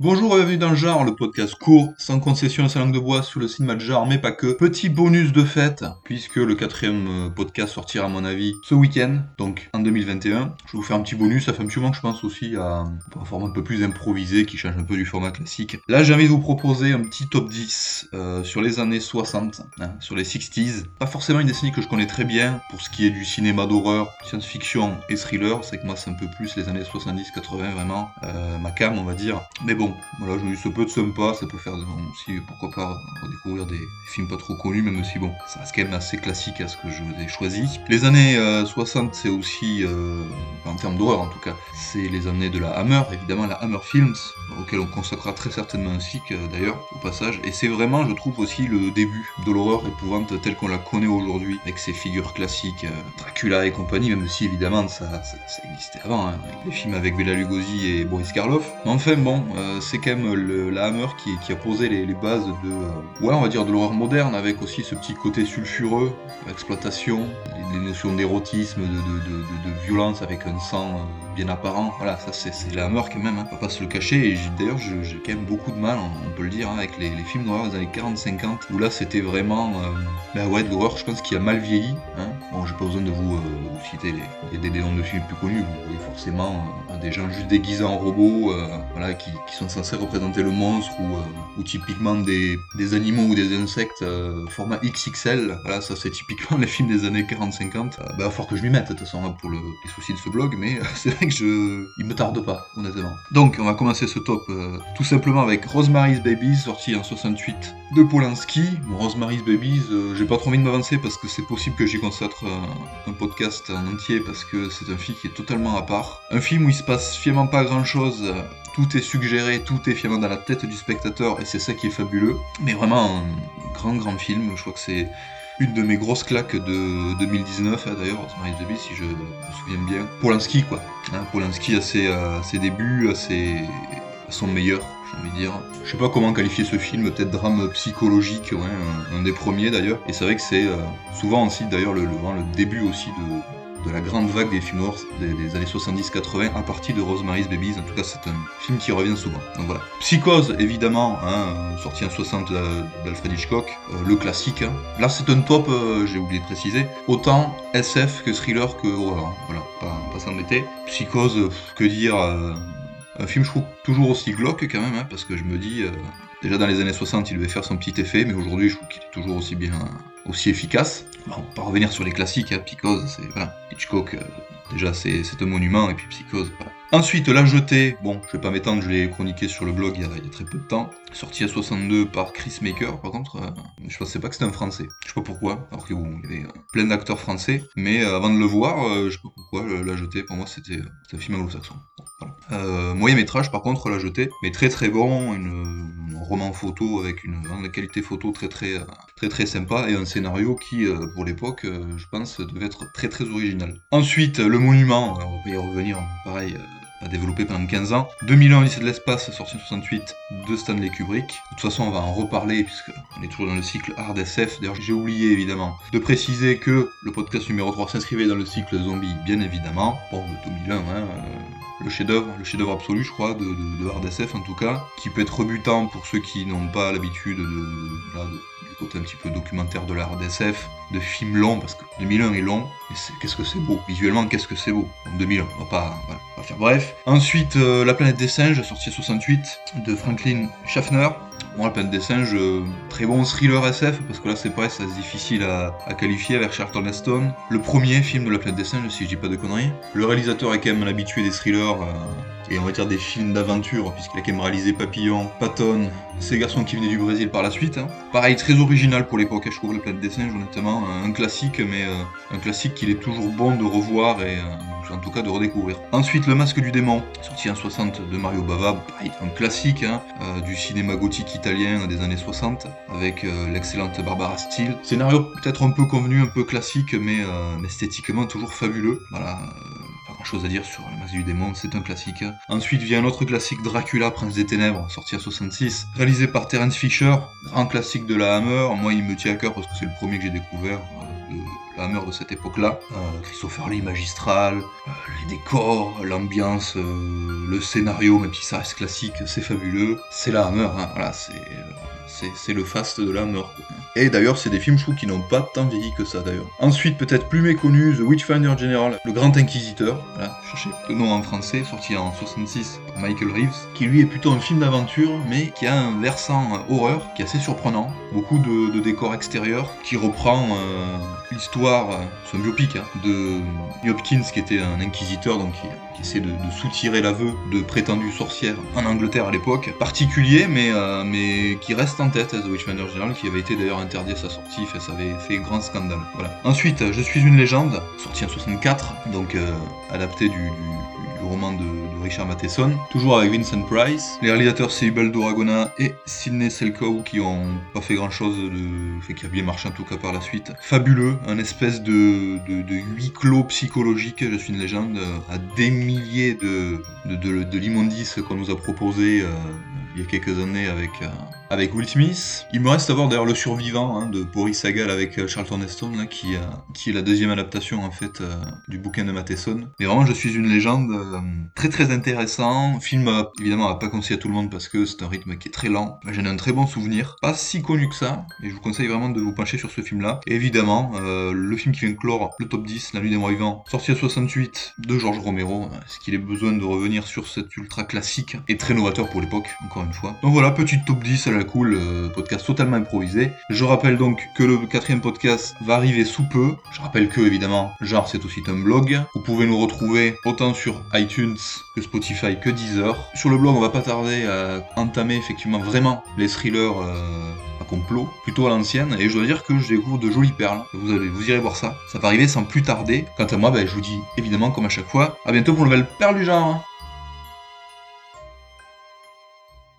Bonjour et bienvenue dans genre, le podcast court, sans concession à sa langue de bois sous le cinéma de genre, mais pas que. Petit bonus de fête, puisque le quatrième euh, podcast sortira à mon avis ce week-end, donc en 2021. Je vous faire un petit bonus, ça fait un petit moment que je pense aussi à un format un peu plus improvisé qui change un peu du format classique. Là j'ai envie de vous proposer un petit top 10 euh, sur les années 60, hein, sur les 60s. Pas forcément une décennie que je connais très bien pour ce qui est du cinéma d'horreur, science-fiction et thriller, c'est que moi c'est un peu plus les années 70-80 vraiment, euh, ma cam on va dire. Mais bon, voilà, je me dis, ça peut être sympa, ça peut faire aussi, pourquoi pas, redécouvrir des films pas trop connus, même si bon, ça reste quand même assez classique à ce que je vous ai choisi. Les années 60, euh, c'est aussi, euh, en termes d'horreur en tout cas, c'est les années de la Hammer, évidemment, la Hammer Films, auquel on consacrera très certainement un cycle d'ailleurs, au passage. Et c'est vraiment, je trouve, aussi le début de l'horreur épouvante telle qu'on la connaît aujourd'hui, avec ses figures classiques, euh, Dracula et compagnie, même si évidemment ça, ça, existait avant, hein, les films avec Bela Lugosi et Boris Karloff. Mais enfin, bon, c'est quand même le, la Hammer qui, a posé les, bases de, euh, ouais, on va dire de l'horreur moderne, avec aussi ce petit côté sulfureux, l'exploitation, les, notions d'érotisme, de, de, violence avec un sang euh, bien apparent. Voilà, ça c'est la Hammer quand même, hein, on va pas se le cacher. Et d'ailleurs, j'ai quand même beaucoup de mal, on, peut le dire, hein, avec les, films d'horreur des années 40-50, où là c'était vraiment, euh, bah ouais, de l'horreur, je pense, qui a mal vieilli. Hein. Bon, j'ai pas besoin de vous, citer les, des, noms de films plus connus, vous voyez forcément des gens juste déguisés en robots, voilà, qui, qui sont censé représenter le monstre ou, euh, ou typiquement des, des, animaux ou des insectes euh, format XXL. Voilà, ça c'est typiquement les films des années 40-50. Euh, bah, il va falloir que je m'y mette de toute façon hein, pour le, les soucis de ce blog, mais c'est vrai que je, il me tarde pas, honnêtement. Donc on va commencer ce top tout simplement avec Rosemary's Babies, sorti en 68 de Polanski. Rosemary's Babies, j'ai pas trop envie de m'avancer parce que c'est possible que j'y consacre un podcast en entier parce que c'est un film qui est totalement à part. Un film où il se passe finalement pas grand chose tout est suggéré, tout est finalement dans la tête du spectateur et c'est ça qui est fabuleux. Mais vraiment un grand grand film, je crois que c'est une de mes grosses claques de 2019 hein, d'ailleurs, Baby si je me souviens bien. Polanski quoi, hein, Polanski à ses, débuts, à, ses, à son meilleur j'ai envie de dire. Je sais pas comment qualifier ce film, peut-être drame psychologique, ouais, un, des premiers d'ailleurs. Et c'est vrai que c'est euh, souvent aussi d'ailleurs le, le, le, début aussi de, de la grande vague des films noirs des, années 70-80 à partir de Rosemary's Babies. En tout cas, c'est un film qui revient souvent. Donc voilà. Psychose, évidemment, hein, sorti en 60 d'Alfred Hitchcock, euh, le classique. Hein. Là, c'est un top, euh, j'ai oublié de préciser, autant SF que thriller que horreur. Hein. Voilà, pas, pas s'embêter. Psychose, que dire euh, un film, je trouve, toujours aussi glauque quand même, parce que je me dis, Déjà dans les années 60, il devait faire son petit effet, mais aujourd'hui, je trouve qu'il est toujours aussi bien, aussi efficace. on va pas revenir sur les classiques, hein, Psychose, c'est voilà, Hitchcock, euh, déjà c'est un monument, et puis Psychose, voilà. Ensuite, La Jetée, bon, je vais pas m'étendre, je l'ai chroniqué sur le blog il y, a, très peu de temps. Sorti à 62 par Chris Maker, par contre, euh, je pensais pas que c'était un français. Je sais pas pourquoi, alors qu'il y avait euh, plein d'acteurs français, mais avant de le voir, je sais pas pourquoi, La Jetée, pour moi, c'était un film anglo-saxon. Moyen métrage, par contre, La Jetée, mais très très bon, une, roman photo avec une, une, qualité photo très très très très sympa et un scénario qui, pour l'époque, je pense, devait être très très original. Ensuite, Le Monument, on va y revenir, pareil a développé pendant 15 ans. 2001 lycée de l'espace, sorti en 68 de Stanley Kubrick. De toute façon, on va en reparler puisque on est toujours dans le cycle hard SF. D'ailleurs, j'ai oublié évidemment de préciser que le podcast numéro 3 s'inscrivait dans le cycle zombie, bien évidemment. Bon, de 2001, hein, euh, le chef-d'œuvre, le chef-d'œuvre absolu, je crois, de, de, hard SF en tout cas, qui peut être rebutant pour ceux qui n'ont pas l'habitude de, de côté un petit peu documentaire de la RDSF, de films longs, parce que 2001 est long, mais qu'est-ce que c'est beau? Visuellement, qu'est-ce que c'est beau? En 2001, on va pas, bref. Ensuite, euh, La planète des singes, sorti en 68, de Franklin Schaffner. Bon, La planète des singes, euh, très bon thriller SF, parce que là, c'est c'est difficile à, qualifier avec Charlton Heston. Le premier film de La planète des singes, si je dis pas de conneries. Le réalisateur est quand même l'habitué des thrillers. Euh, et on va dire des films d'aventure, puisqu'il a quand même réalisé Papillon, Patton, ces garçons qui venaient du Brésil par la suite. Hein. Pareil, très original pour l'époque, hein, je trouve, La planète des singes, honnêtement, un classique, mais euh, un classique qu'il est toujours bon de revoir et euh, en tout cas de redécouvrir. Ensuite, Le Masque du Démon, sorti en 60 de Mario Bava, pareil, un classique hein, euh, du cinéma gothique italien des années 60, avec l'excellente Barbara Steele. Scénario peut-être un peu convenu, un peu classique, mais esthétiquement toujours fabuleux. Voilà chose à dire sur La masse du démon, c'est un classique. Ensuite vient un autre classique, Dracula, Prince des Ténèbres, sorti en 66, réalisé par Terence Fisher, grand classique de la Hammer. Moi, il me tient à cœur parce que c'est le premier que j'ai découvert euh, de Hammer de cette époque-là. Christopher Lee magistral, les décors, l'ambiance, le scénario, même si ça reste classique, c'est fabuleux. C'est la Hammer, hein, voilà, c'est le fast de la mort. Et d'ailleurs, c'est des films, je trouve, qui n'ont pas tant vieilli que ça, d'ailleurs. Ensuite, peut-être plus méconnu, The Witchfinder General, Le Grand Inquisiteur, voilà, cherchez le nom en français, sorti en 66 par Michael Reeves, qui lui est plutôt un film d'aventure, mais qui a un versant euh, horreur qui est assez surprenant. Beaucoup de, décors extérieurs, qui reprend euh, l'histoire, euh, c'est biopic, hein, de Hopkins, qui était un inquisiteur, donc qui, essaie de, soutirer l'aveu de prétendues sorcières en Angleterre à l'époque. Particulier, mais, mais qui reste en tête, The Witchfinder General, qui avait été d'ailleurs interdit à sa sortie, ça avait fait grand scandale. Voilà. Ensuite, Je suis une légende, sorti en 64, donc euh, adapté du, roman de, Richard Matheson, toujours avec Vincent Price. Les réalisateurs c'est Ubaldo Ragona et Sidney Selkow qui ont pas fait grand chose de. fait qui a bien marché en tout cas par la suite. Fabuleux, un espèce de, huis clos psychologique, Je suis une légende, euh, à des milliers de, de, l'immondice qu'on nous a proposé euh, il y a quelques années avec avec Will Smith. Il me reste à voir d'ailleurs Le Survivant hein, de Boris Sagal avec euh, Charlton Heston, là, qui, euh, qui est la deuxième adaptation en fait euh, du bouquin de Matheson. Mais vraiment, je suis une légende, très très intéressant. Film évidemment à pas conseiller à tout le monde parce que c'est un rythme qui est très lent. J'en ai un très bon souvenir, pas si connu que ça, et je vous conseille vraiment de vous pencher sur ce film-là. Évidemment, le film qui vient clore le top 10, La Nuit des Morts Vivants, sorti en 68 de George Romero. Est-ce qu'il ait besoin de revenir sur cet ultra classique et très novateur pour l'époque, encore une fois. Donc voilà, petit top 10 à la cool, euh, podcast totalement improvisé. Je rappelle donc que le quatrième podcast va arriver sous peu. Je rappelle que, évidemment, genre c'est aussi un blog. Vous pouvez nous retrouver autant sur iTunes que Spotify que Deezer. Sur le blog, on va pas tarder à entamer effectivement vraiment les thrillers euh, à complot, plutôt à l'ancienne, et je dois dire que je découvre de jolies perles. Vous, allez, vous irez voir ça. Ça va arriver sans plus tarder. Quant à moi, ben, je vous dis évidemment, comme à chaque fois, à bientôt pour une nouvelle perle du genre.